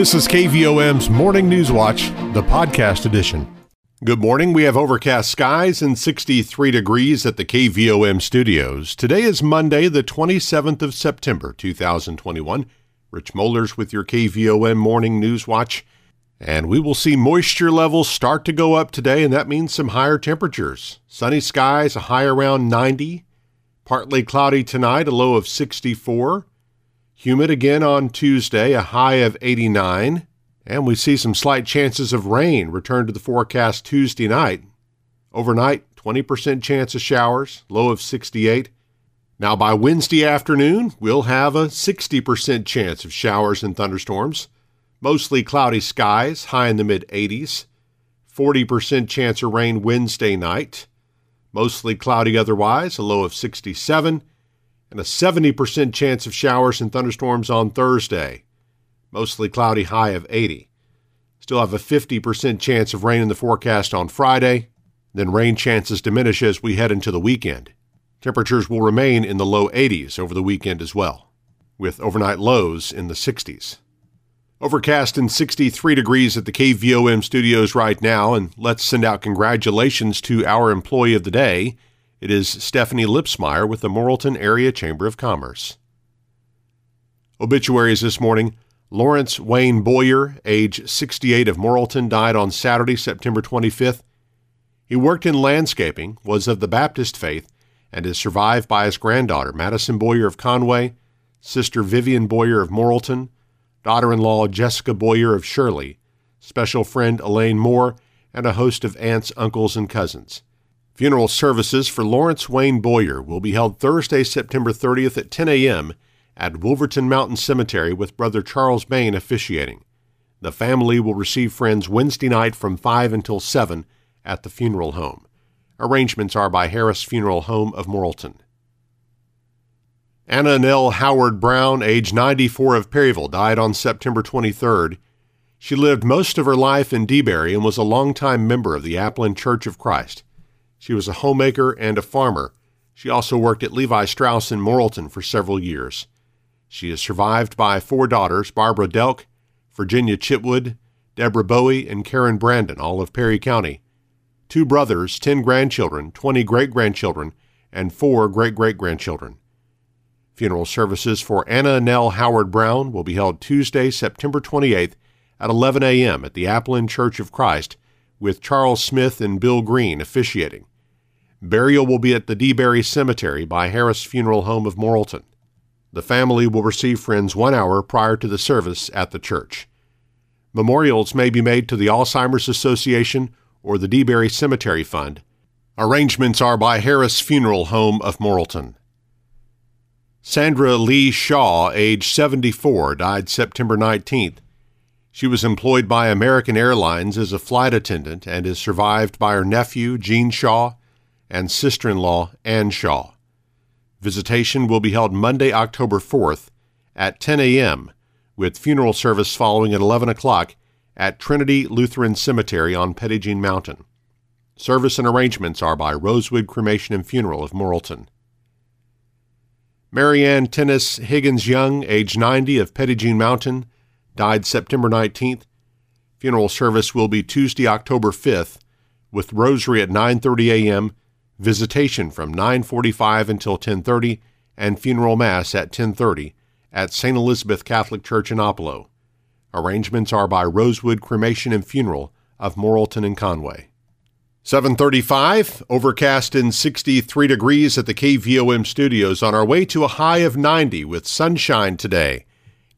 This is KVOM's Morning News Watch, the podcast edition. Good morning. We have overcast skies and 63 degrees at the KVOM studios. Today is Monday, the 27th of September, 2021. Rich Mollers with your KVOM Morning News Watch. And we will see moisture levels start to go up today, and that means some higher temperatures. Sunny skies, a high around 90. Partly cloudy tonight, a low of 64. Humid again on Tuesday, a high of 89. And we see some slight chances of rain return to the forecast Tuesday night. Overnight, 20% chance of showers, low of 68. Now, by Wednesday afternoon, we'll have a 60% chance of showers and thunderstorms. Mostly cloudy skies, high in the mid 80s. 40% chance of rain Wednesday night. Mostly cloudy otherwise, a low of 67 and a 70% chance of showers and thunderstorms on Thursday. Mostly cloudy high of 80. Still have a 50% chance of rain in the forecast on Friday. Then rain chances diminish as we head into the weekend. Temperatures will remain in the low 80s over the weekend as well, with overnight lows in the 60s. Overcast and 63 degrees at the KVOM studios right now, and let's send out congratulations to our employee of the day. It is Stephanie Lipsmeyer with the Morrilton Area Chamber of Commerce. Obituaries this morning Lawrence Wayne Boyer, age 68 of Morrilton, died on Saturday, September 25th. He worked in landscaping, was of the Baptist faith, and is survived by his granddaughter, Madison Boyer of Conway, sister Vivian Boyer of Morrilton, daughter in law Jessica Boyer of Shirley, special friend Elaine Moore, and a host of aunts, uncles, and cousins. Funeral services for Lawrence Wayne Boyer will be held Thursday, September 30th at 10 a.m. at Wolverton Mountain Cemetery with Brother Charles Bain officiating. The family will receive friends Wednesday night from 5 until 7 at the funeral home. Arrangements are by Harris Funeral Home of Morrilton. Anna Nell Howard Brown, age 94 of Perryville, died on September 23rd. She lived most of her life in DeBary and was a longtime member of the Appleton Church of Christ. She was a homemaker and a farmer. She also worked at Levi Strauss in Morrilton for several years. She is survived by four daughters Barbara Delk, Virginia Chitwood, Deborah Bowie, and Karen Brandon, all of Perry County, two brothers, ten grandchildren, twenty great grandchildren, and four great great grandchildren. Funeral services for Anna Nell Howard Brown will be held Tuesday, September 28th at 11 a.m. at the Appleton Church of Christ, with Charles Smith and Bill Green officiating. Burial will be at the DeBerry Cemetery by Harris Funeral Home of Morrilton. The family will receive friends one hour prior to the service at the church. Memorials may be made to the Alzheimer's Association or the DeBerry Cemetery Fund. Arrangements are by Harris Funeral Home of Morrilton. Sandra Lee Shaw, age 74, died September 19th. She was employed by American Airlines as a flight attendant and is survived by her nephew, Gene Shaw, and sister in law, Ann Shaw. Visitation will be held Monday, October 4th at 10 a.m., with funeral service following at 11 o'clock at Trinity Lutheran Cemetery on Petit Mountain. Service and arrangements are by Rosewood Cremation and Funeral of Morrilton. Marianne Tennis Higgins Young, age 90, of Petit Mountain, died September 19th. Funeral service will be Tuesday, October 5th, with rosary at 9:30 a.m visitation from 9:45 until 10:30 and funeral mass at 10:30 at St. Elizabeth Catholic Church in Oppelo. Arrangements are by Rosewood Cremation and Funeral of Morrilton and Conway. 735, overcast and 63 degrees at the KVOM studios on our way to a high of 90 with sunshine today.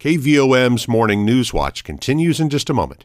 KVOM's Morning News Watch continues in just a moment.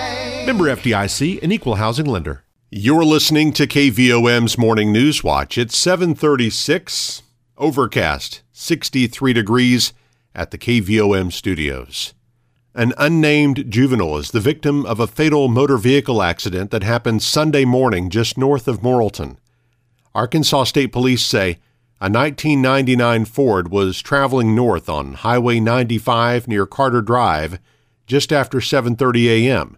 Member FDIC, an equal housing lender. You're listening to KVOM's Morning News Watch. It's 736, overcast, 63 degrees at the KVOM studios. An unnamed juvenile is the victim of a fatal motor vehicle accident that happened Sunday morning just north of Morrilton. Arkansas State Police say a 1999 Ford was traveling north on Highway 95 near Carter Drive just after 7:30 a.m.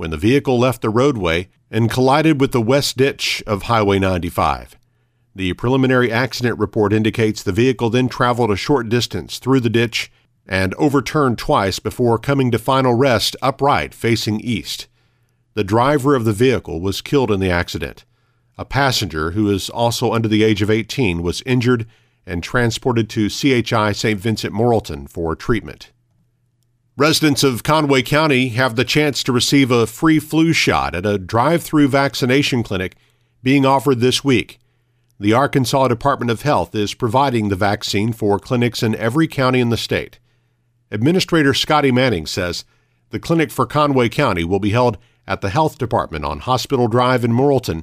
when the vehicle left the roadway and collided with the west ditch of Highway 95. The preliminary accident report indicates the vehicle then traveled a short distance through the ditch and overturned twice before coming to final rest upright facing east. The driver of the vehicle was killed in the accident. A passenger, who is also under the age of 18, was injured and transported to CHI St. Vincent Morrilton for treatment. Residents of Conway County have the chance to receive a free flu shot at a drive through vaccination clinic being offered this week. The Arkansas Department of Health is providing the vaccine for clinics in every county in the state. Administrator Scotty Manning says the clinic for Conway County will be held at the Health Department on Hospital Drive in Morrilton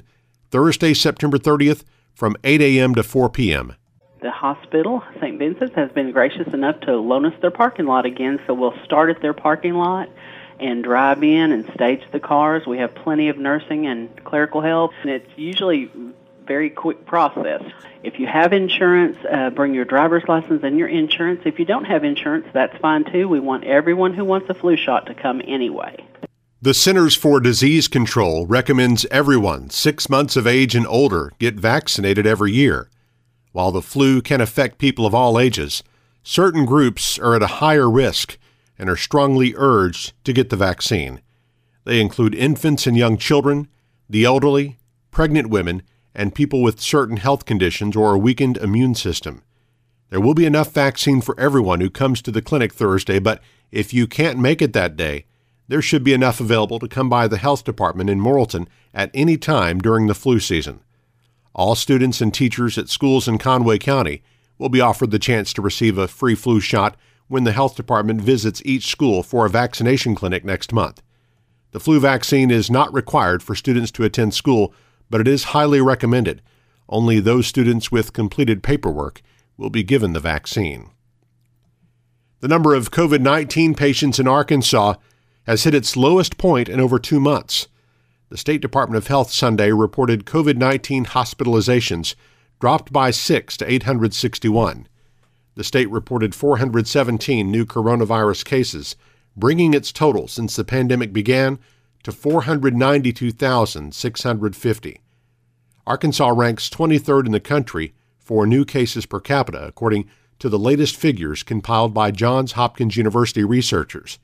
Thursday, September 30th from 8 a.m. to 4 p.m. The hospital, St. Vincent's, has been gracious enough to loan us their parking lot again, so we'll start at their parking lot and drive in and stage the cars. We have plenty of nursing and clerical help, and it's usually very quick process. If you have insurance, uh, bring your driver's license and your insurance. If you don't have insurance, that's fine too. We want everyone who wants a flu shot to come anyway. The Centers for Disease Control recommends everyone six months of age and older get vaccinated every year. While the flu can affect people of all ages, certain groups are at a higher risk and are strongly urged to get the vaccine. They include infants and young children, the elderly, pregnant women, and people with certain health conditions or a weakened immune system. There will be enough vaccine for everyone who comes to the clinic Thursday, but if you can't make it that day, there should be enough available to come by the health department in Morrilton at any time during the flu season. All students and teachers at schools in Conway County will be offered the chance to receive a free flu shot when the health department visits each school for a vaccination clinic next month. The flu vaccine is not required for students to attend school but it is highly recommended. Only those students with completed paperwork will be given the vaccine. The number of COVID 19 patients in Arkansas has hit its lowest point in over two months. The State Department of Health Sunday reported COVID 19 hospitalizations dropped by 6 to 861. The state reported 417 new coronavirus cases, bringing its total since the pandemic began to 492,650. Arkansas ranks 23rd in the country for new cases per capita, according to the latest figures compiled by Johns Hopkins University researchers.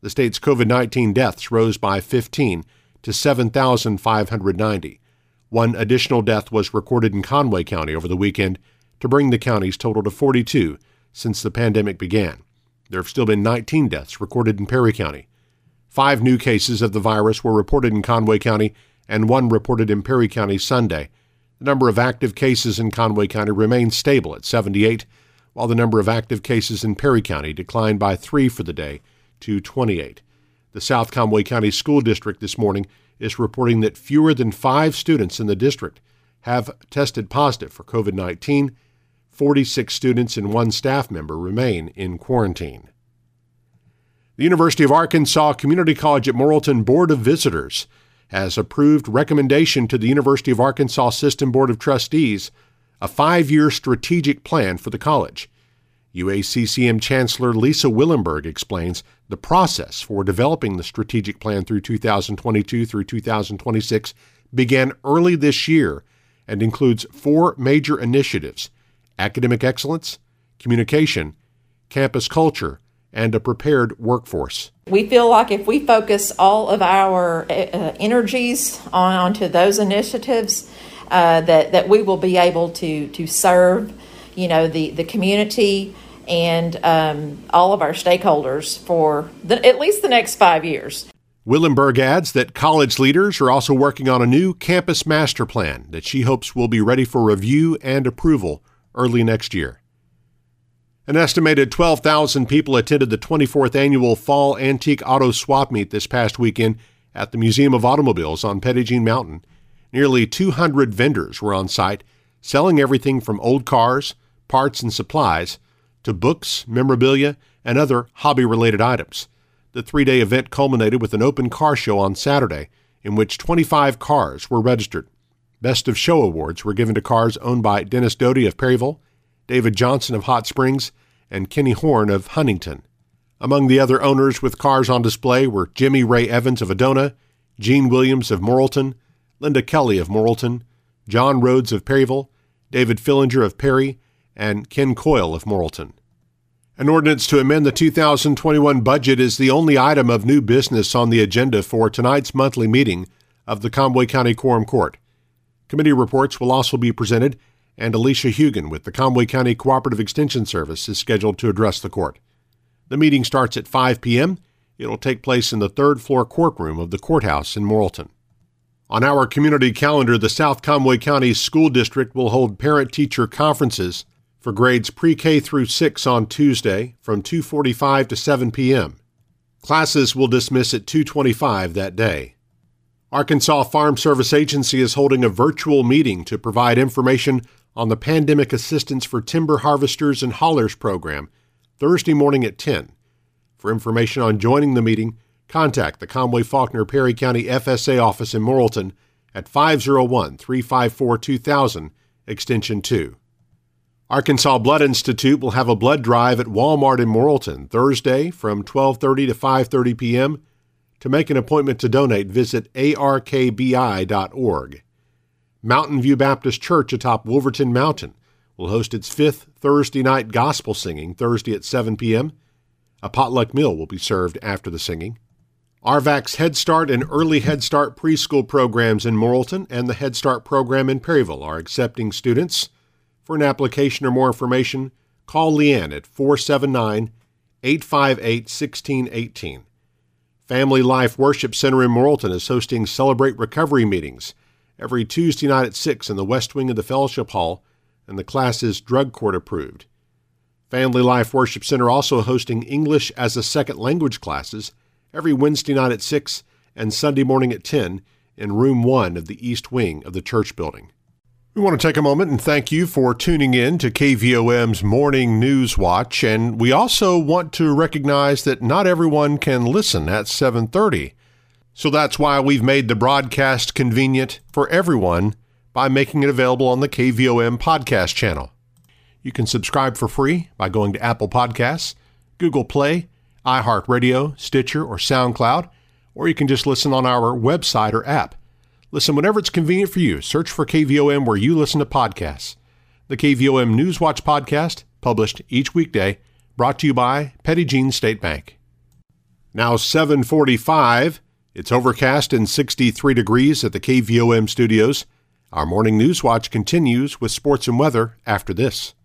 The state's COVID 19 deaths rose by 15 to 7,590. One additional death was recorded in Conway County over the weekend to bring the county's total to 42 since the pandemic began. There have still been 19 deaths recorded in Perry County. Five new cases of the virus were reported in Conway County and one reported in Perry County Sunday. The number of active cases in Conway County remains stable at 78, while the number of active cases in Perry County declined by three for the day to 28. The South Conway County School District this morning is reporting that fewer than five students in the district have tested positive for COVID 19. 46 students and one staff member remain in quarantine. The University of Arkansas Community College at Morrilton Board of Visitors has approved recommendation to the University of Arkansas System Board of Trustees a five year strategic plan for the college. UACCM Chancellor Lisa Willenberg explains the process for developing the strategic plan through 2022 through 2026 began early this year and includes four major initiatives academic excellence, communication, campus culture, and a prepared workforce. We feel like if we focus all of our uh, energies on, onto those initiatives, uh, that, that we will be able to, to serve, you know, the, the community and um, all of our stakeholders for the, at least the next five years. Willenberg adds that college leaders are also working on a new campus master plan that she hopes will be ready for review and approval early next year. An estimated 12,000 people attended the 24th annual Fall Antique Auto Swap Meet this past weekend at the Museum of Automobiles on Petit Mountain. Nearly 200 vendors were on site, selling everything from old cars, parts, and supplies to books, memorabilia, and other hobby related items. The three day event culminated with an open car show on Saturday, in which 25 cars were registered. Best of Show awards were given to cars owned by Dennis Doty of Perryville, David Johnson of Hot Springs, and Kenny Horn of Huntington. Among the other owners with cars on display were Jimmy Ray Evans of Adona, Gene Williams of Morrilton, Linda Kelly of Morrilton, John Rhodes of Perryville, David Fillinger of Perry, and Ken Coyle of Morrilton. An ordinance to amend the 2021 budget is the only item of new business on the agenda for tonight's monthly meeting of the Conway County Quorum Court. Committee reports will also be presented, and Alicia Hugan with the Conway County Cooperative Extension Service is scheduled to address the court. The meeting starts at 5 p.m. It will take place in the third floor courtroom of the courthouse in Morrilton. On our community calendar, the South Conway County School District will hold parent teacher conferences for grades pre-K through 6 on Tuesday from 2:45 to 7 p.m. Classes will dismiss at 2:25 that day. Arkansas Farm Service Agency is holding a virtual meeting to provide information on the Pandemic Assistance for Timber Harvesters and Haulers program Thursday morning at 10. For information on joining the meeting, contact the Conway Faulkner Perry County FSA office in Morrilton at 501 354 2000, extension 2. Arkansas Blood Institute will have a blood drive at Walmart in Morrilton Thursday from 12:30 to 5:30 p.m. To make an appointment to donate, visit arkbi.org. Mountain View Baptist Church atop Wolverton Mountain will host its fifth Thursday night gospel singing Thursday at 7 p.m. A potluck meal will be served after the singing. ARVAC's Head Start and Early Head Start preschool programs in Morrilton and the Head Start program in Perryville are accepting students. For an application or more information, call Leanne at 479 858 1618. Family Life Worship Center in Morrilton is hosting Celebrate Recovery meetings every Tuesday night at 6 in the west wing of the Fellowship Hall, and the class is drug court approved. Family Life Worship Center also hosting English as a Second Language classes every Wednesday night at 6 and Sunday morning at 10 in room 1 of the east wing of the church building. We want to take a moment and thank you for tuning in to KVOM's Morning News Watch, and we also want to recognize that not everyone can listen at 7:30. So that's why we've made the broadcast convenient for everyone by making it available on the KVOM podcast channel. You can subscribe for free by going to Apple Podcasts, Google Play, iHeartRadio, Stitcher, or SoundCloud, or you can just listen on our website or app. Listen whenever it's convenient for you. Search for KVOM where you listen to podcasts. The KVOM Newswatch podcast, published each weekday, brought to you by Petit Jean State Bank. Now 745. It's overcast and 63 degrees at the KVOM studios. Our morning news watch continues with sports and weather after this.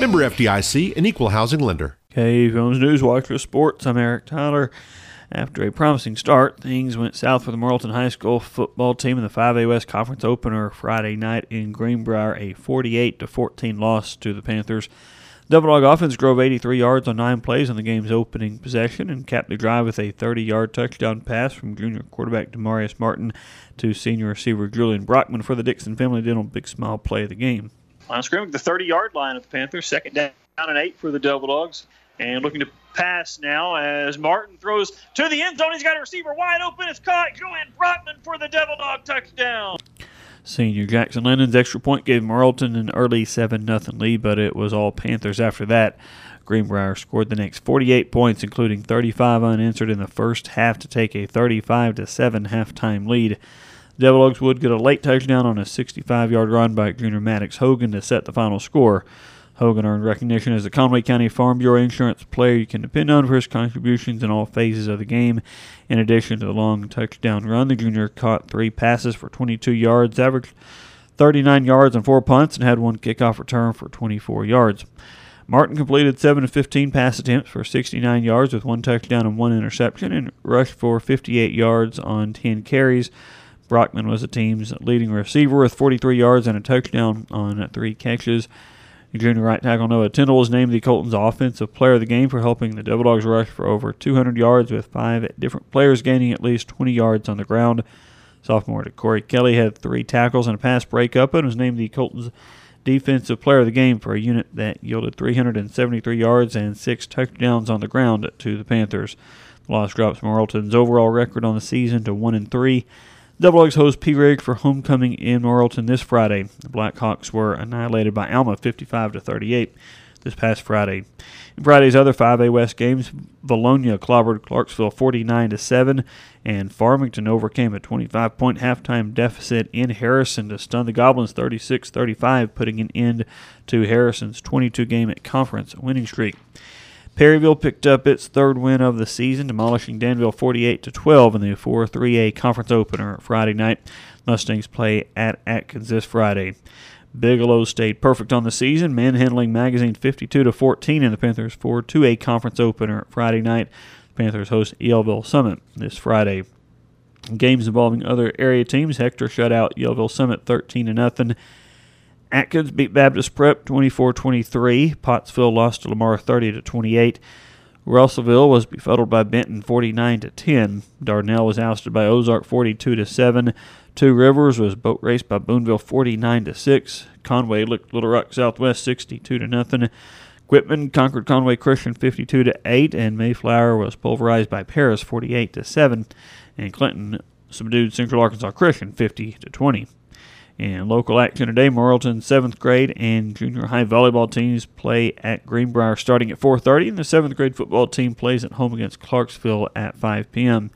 Member FDIC, an equal housing lender. KVOM's News Watch for Sports. I'm Eric Tyler. After a promising start, things went south for the Morrilton High School football team in the 5A West Conference opener Friday night in Greenbrier, a 48 to 14 loss to the Panthers. Devil Dog offense drove 83 yards on nine plays on the game's opening possession and capped the drive with a 30-yard touchdown pass from junior quarterback Demarius Martin to senior receiver Julian Brockman for the Dixon Family Dental Big Smile play of the game. Of scrimmage, the 30 yard line of the Panthers. Second down and eight for the Devil Dogs. And looking to pass now as Martin throws to the end zone. He's got a receiver wide open. It's caught. Julian Brockman for the Devil Dog touchdown. Senior Jackson Lennon's extra point gave Morrilton an early 7 0 lead, but it was all Panthers after that. Greenbrier scored the next 48 points, including 35 unanswered in the first half, to take a 35 7 halftime lead. Devil Dogs would get a late touchdown on a 65 yard run by junior Maddox Hogan to set the final score. Hogan earned recognition as the Conway County Farm Bureau Insurance player you can depend on for his contributions in all phases of the game. In addition to the long touchdown run, the junior caught three passes for 22 yards, averaged 39 yards and four punts, and had one kickoff return for 24 yards. Martin completed 7 of 15 pass attempts for 69 yards with one touchdown and one interception and rushed for 58 yards on 10 carries. Brockman was the team's leading receiver with 43 yards and a touchdown on three catches. Junior right tackle Noah Tyndall was named the Colton's Offensive Player of the Game for helping the Devil Dogs rush for over 200 yards, with five different players gaining at least 20 yards on the ground. Sophomore Corey Kelly had three tackles and a pass breakup and was named the Colton's Defensive Player of the Game for a unit that yielded 373 yards and six touchdowns on the ground to the Panthers. The loss drops Morrilton's overall record on the season to 1 and 3. Dogs host Pea Ridge for homecoming in Morrilton this Friday. The Blackhawks were annihilated by Alma 55 to 38 this past Friday. In Friday's other 5A West games, Vilonia clobbered Clarksville 49 to 7, and Farmington overcame a 25 point halftime deficit in Harrison to stun the Goblins 36 35, putting an end to Harrison's 22 game at conference winning streak. Perryville picked up its third win of the season, demolishing Danville 48 to 12 in the 4-3A conference opener Friday night. Mustangs play at Atkins this Friday. Bigelow stayed perfect on the season, manhandling Magazine 52 to 14 in the Panthers 4-2A conference opener Friday night. Panthers host Yellville Summit this Friday. Games involving other area teams, Hector shut out Yellville Summit 13 to nothing. Atkins beat Baptist Prep 24-23. Pottsville lost to Lamar 30 to 28. Russellville was befuddled by Benton 49 to 10. Dardanelle was ousted by Ozark 42 to 7. Two Rivers was boat raced by Booneville 49 to 6. Conway licked Little Rock Southwest 62 to nothing. Quitman conquered Conway Christian 52 to 8 and Mayflower was pulverized by Paris 48 to 7 and Clinton subdued Central Arkansas Christian 50 to 20. In local action today, Morrilton's seventh grade and junior high volleyball teams play at Greenbrier starting at 4:30, and the seventh grade football team plays at home against Clarksville at 5 p.m.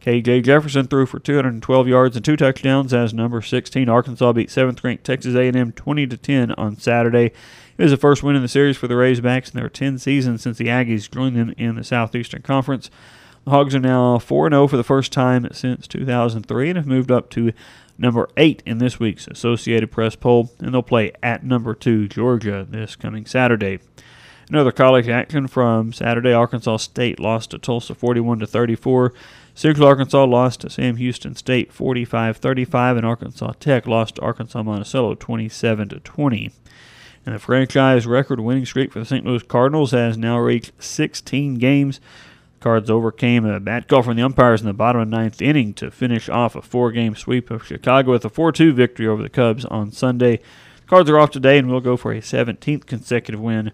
KJ Jefferson threw for 212 yards and two touchdowns as number 16 Arkansas beat seventh-ranked Texas A&M 20 to 10 on Saturday. It was the first win in the series for the Razorbacks in their 10 seasons since the Aggies joined them in the Southeastern Conference. The Hogs are now 4 0 for the first time since 2003 and have moved up to number eight in this week's Associated Press poll, and they'll play at number two Georgia this coming Saturday. Another college action from Saturday: Arkansas State lost to Tulsa 41 to 34. Central Arkansas lost to Sam Houston State 45-35, and Arkansas Tech lost to Arkansas Monticello 27 to 20. And the franchise record winning streak for the St. Louis Cardinals has now reached 16 games. Cards overcame a bad call from the umpires in the bottom of the ninth inning to finish off a four game sweep of Chicago with a 4 2 victory over the Cubs on Sunday. Cards are off today and we'll go for a 17th consecutive win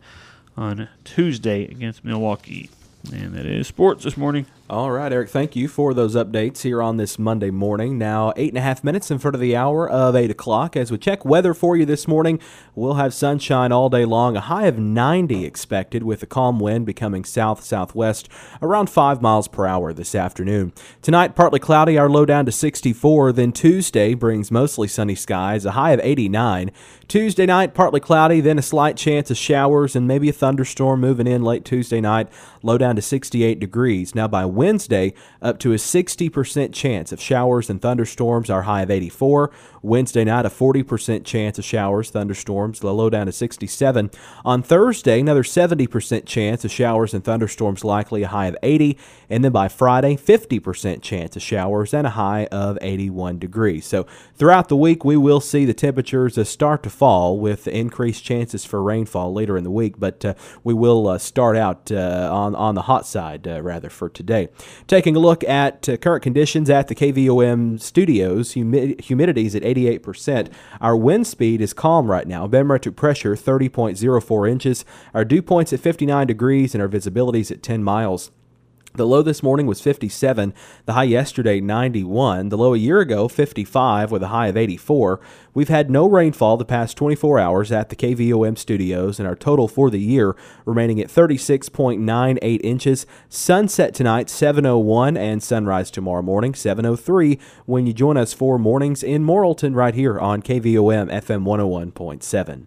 on Tuesday against Milwaukee. And that is sports this morning. All right, Eric, thank you for those updates here on this Monday morning. Now, eight and a half minutes in front of the hour of 8 o'clock. As we check weather for you this morning, we'll have sunshine all day long, a high of 90 expected, with a calm wind becoming south southwest around 5 miles per hour this afternoon. Tonight, partly cloudy, our low down to 64. Then Tuesday brings mostly sunny skies, a high of 89. Tuesday night, partly cloudy, then a slight chance of showers and maybe a thunderstorm moving in late Tuesday night, low down to 68 degrees. Now, by Wednesday, up to a 60% chance of showers and thunderstorms, our high of 84. Wednesday night, a 40% chance of showers, thunderstorms, the low down to 67. On Thursday, another 70% chance of showers and thunderstorms, likely a high of 80. And then by Friday, 50% chance of showers and a high of 81 degrees. So throughout the week, we will see the temperatures uh, start to fall with increased chances for rainfall later in the week, but uh, we will uh, start out uh, on, on the hot side uh, rather for today. Taking a look at uh, current conditions at the KVOM studios, humi- at 88%. Our wind speed is calm right now. Barometric pressure 30.04 inches. Our dew points at 59 degrees and our visibility is at 10 miles. The low this morning was 57, the high yesterday 91, the low a year ago 55 with a high of 84. We've had no rainfall the past 24 hours at the KVOM studios and our total for the year remaining at 36.98 inches. Sunset tonight 7:01 and sunrise tomorrow morning 7:03 when you join us for mornings in Morrilton right here on KVOM FM 101.7.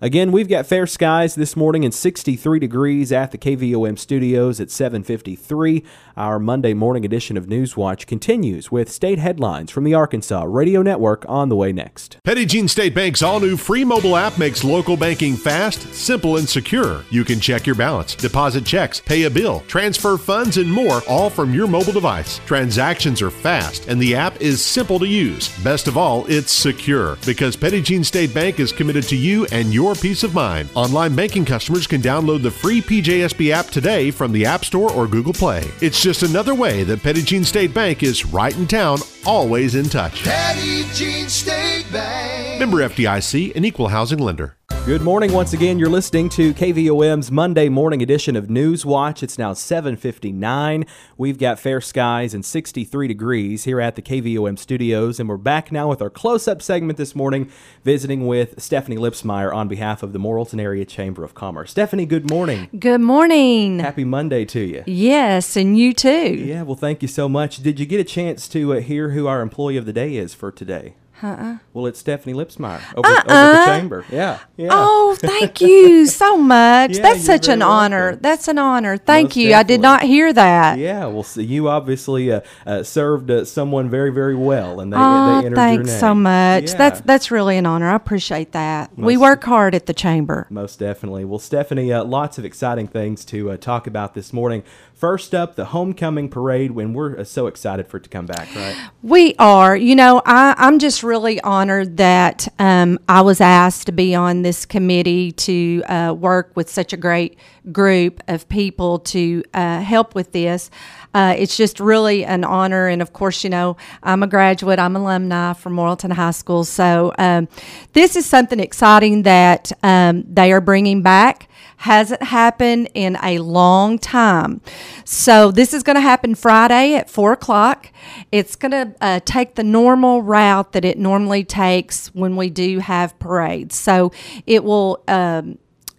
Again, we've got fair skies this morning and 63 degrees at the KVOM studios at 7:53. Our Monday morning edition of Newswatch continues with state headlines from the Arkansas Radio Network on the way next. Petit Jean State Bank's all new free mobile app makes local banking fast, simple, and secure. You can check your balance, deposit checks, pay a bill, transfer funds, and more, all from your mobile device. Transactions are fast, and the app is simple to use. Best of all, it's secure because Petit Jean State Bank is committed to you and your peace of mind. Online banking customers can download the free PJSB app today from the App Store or Google Play. It's just another way that Jean State Bank is right in town, always in touch. Petit Jean State Bank. Member FDIC, an equal housing lender. Good morning once again. You're listening to KVOM's Monday morning edition of News Watch. It's now 7:59. We've got fair skies and 63 degrees here at the KVOM studios and we're back now with our close-up segment this morning visiting with Stephanie Lipsmeyer on behalf of the Morrilton Area Chamber of Commerce. Stephanie, good morning. Good morning. Happy Monday to you. Yes, and you too. Yeah, well thank you so much. Did you get a chance to uh, hear who our employee of the day is for today? Uh-uh. Well, it's Stephanie Lipsmeyer over, over the chamber. Yeah. Yeah. Oh, thank you so much. Yeah, That's such an very honor. That's an honor. Thank Most you. I did not hear that. Yeah, well, so you obviously uh, uh, served uh, someone very, very well, and they, Oh, they thanks your so much. Yeah, That's that's really an honor. I appreciate that. we work hard at the chamber. most definitely. Well, Stephanie, uh, lots of exciting things to uh, talk about this morning. First up, the homecoming parade. When we're uh, so excited for it to come back, right? We are. You know, I, I'm just really honored that um, I was asked to be on this committee to uh, work with such a great group of people to uh, help with this. Uh, it's just really an honor. And of course, you know, I'm a graduate, I'm alumni from Morrilton High School. So um, this is something exciting that um, they are bringing back hasn't happened in a long time. So this is going to happen Friday at four o'clock. It's going to uh, take the normal route that it normally takes when we do have parades. So it will um,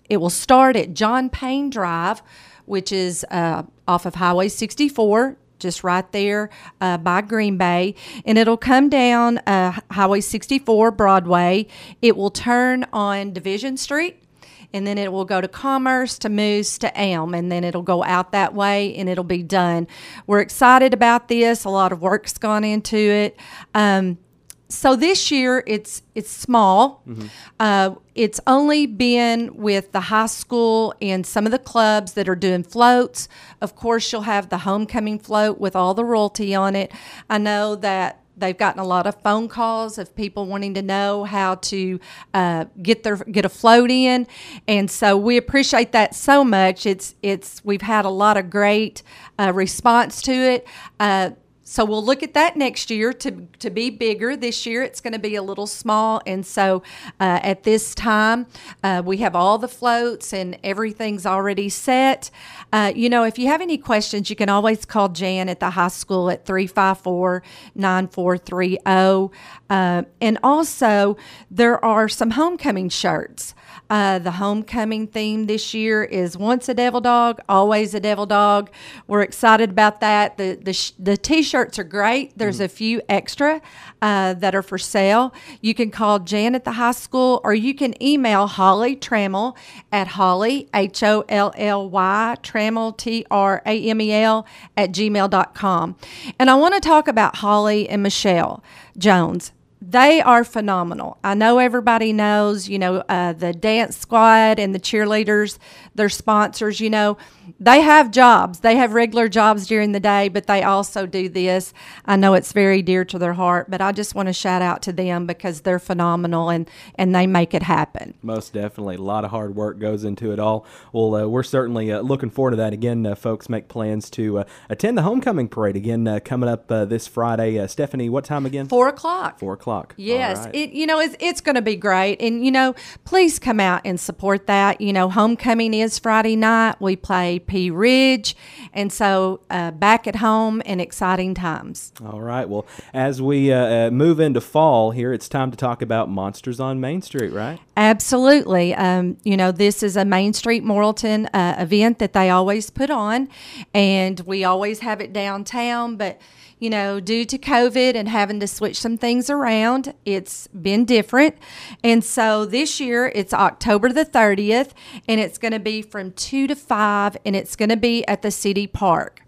it will start at John Payne Drive, which is uh, off of Highway 64 just right there uh, by Green Bay, and it'll come down uh, Highway 64 Broadway. It will turn on Division Street, and then it will go to Commerce, to Moose, to Elm, and then it'll go out that way, and it'll be done. We're excited about this. A lot of work's gone into it. Um, so this year it's it's small. Uh, it's only been with the high school and some of the clubs that are doing floats. Of course, you'll have the homecoming float with all the royalty on it. I know that they've gotten a lot of phone calls of people wanting to know how to uh, get their get a float in, and so we appreciate that so much. It's it's we've had a lot of great uh, response to it. So we'll look at that next year to, to be bigger. This year it's going to be a little small. And so uh, at this time, uh, we have all the floats and everything's already set. Uh, you know, if you have any questions, you can always call Jan at the high school at 354 9430. Uh, And also, there are some homecoming shirts. Uh, the homecoming theme this year is once a devil dog, always a devil dog. We're excited about that. The the, the t-shirts are great. There's a few extra uh, that are for sale. You can call Jan at the high school, or you can email Holly Trammell at Holly H O L L Y Trammell T R A M E L at gmail.com. And I want to talk about Holly and Michelle Jones they are phenomenal. I know everybody knows, you know, uh, the dance squad and the cheerleaders, their sponsors, you know, they have jobs. They have regular jobs during the day, but they also do this. I know it's very dear to their heart, but I just want to shout out to them because they're phenomenal and, and they make it happen. Most definitely. A lot of hard work goes into it all. Well, uh, we're certainly uh, looking forward to that. Again, uh, folks, make plans to uh, attend the homecoming parade again uh, coming up uh, this Friday. Uh, Stephanie, what time again? Four o'clock. Four o'clock. Yes, right. it you know it's it's going to be great, and you know please come out and support that. You know, homecoming is Friday night. We play JP Ridge. And so uh, back at home and exciting times. All right. Well, as we uh, uh, move into fall here, it's time to talk about Monsters on Main Street, right? Absolutely. Um, you know, this is a Main Street Morrilton uh, event that they always put on, and we always have it downtown. But, you know, due to COVID and having to switch some things around, it's been different. And so this year it's October the 30th, and it's going to be from 2 to 5, and it's going to be at the City Park.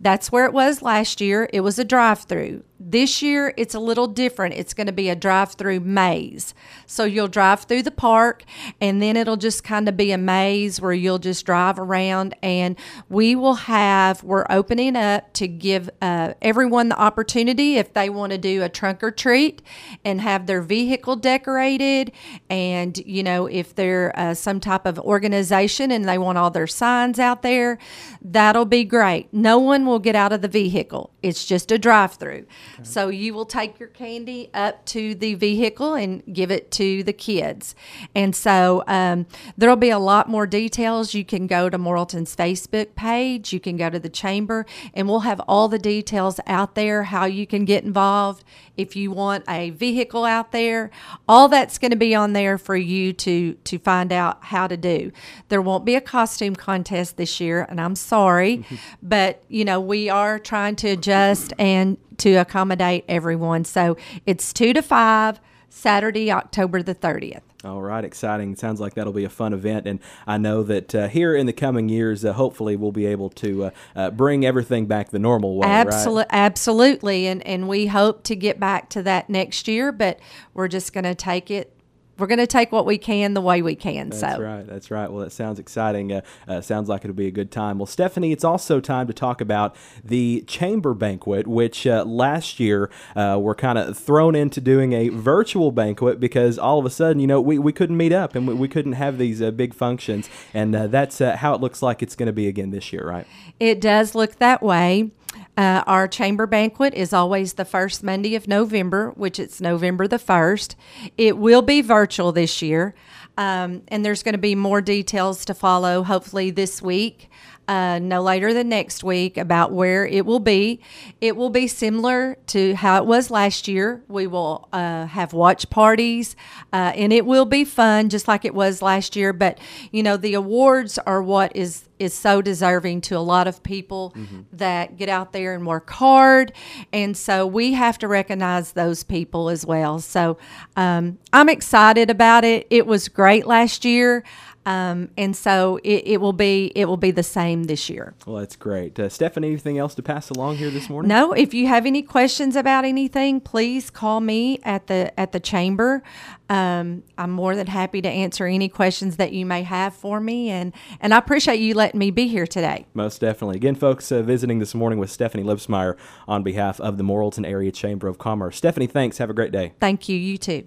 That's where it was last year. It was a drive through. This year, it's a little different. It's going to be a drive through maze. So you'll drive through the park, and then it'll just kind of be a maze where you'll just drive around. And we will have, we're opening up to give uh, everyone the opportunity if they want to do a trunk or treat and have their vehicle decorated. And, you know, if they're uh, some type of organization and they want all their signs out there, that'll be great. No one will get out of the vehicle, it's just a drive through. So you will take your candy up to the vehicle and give it to the kids. And so um, there'll be a lot more details. You can go to Morrilton's Facebook page, you can go to the chamber, and we'll have all the details out there how you can get involved. If you want a vehicle out there, all that's going to be on there for you to to find out how to do. There won't be a costume contest this year, and I'm sorry, but you know we are trying to adjust and to accommodate everyone. So it's two to five, Saturday, October the 30th. All right, exciting. Sounds like that'll be a fun event, and I know that uh, here in the coming years, uh, hopefully, we'll be able to uh, uh, bring everything back the normal way. Absolutely, right? absolutely, and and we hope to get back to that next year, but we're just going to take it. We're going to take what we can the way we can. That's so right. That's right. Well, that sounds exciting. Uh, uh, sounds like it'll be a good time. Well, Stephanie, it's also time to talk about the chamber banquet, which uh, last year uh, we're kind of thrown into doing a virtual banquet because all of a sudden, you know, we, we couldn't meet up and we, we couldn't have these uh, big functions. And uh, that's uh, how it looks like it's going to be again this year, right? It does look that way. Uh, our chamber banquet is always the first Monday of November, which it's November the 1st. It will be virtual this year, um, and there's going to be more details to follow hopefully this week. Uh, no later than next week about where it will be. It will be similar to how it was last year. We will uh, have watch parties, uh, and it will be fun, just like it was last year. But you know, the awards are what is is so deserving to a lot of people that get out there and work hard, and so we have to recognize those people as well. So um, I'm excited about it. It was great last year. Um, and so it, it will be it will be the same this year. Well, that's great. Uh, Stephanie, anything else to pass along here this morning? No, if you have any questions about anything, please call me at the at the chamber. Um, I'm more than happy to answer any questions that you may have for me, and and I appreciate you letting me be here today. Most definitely. Again, folks, uh, visiting this morning with Stephanie Lipsmeyer on behalf of the Morrilton Area Chamber of Commerce. Stephanie, thanks. Have a great day. Thank you. You too.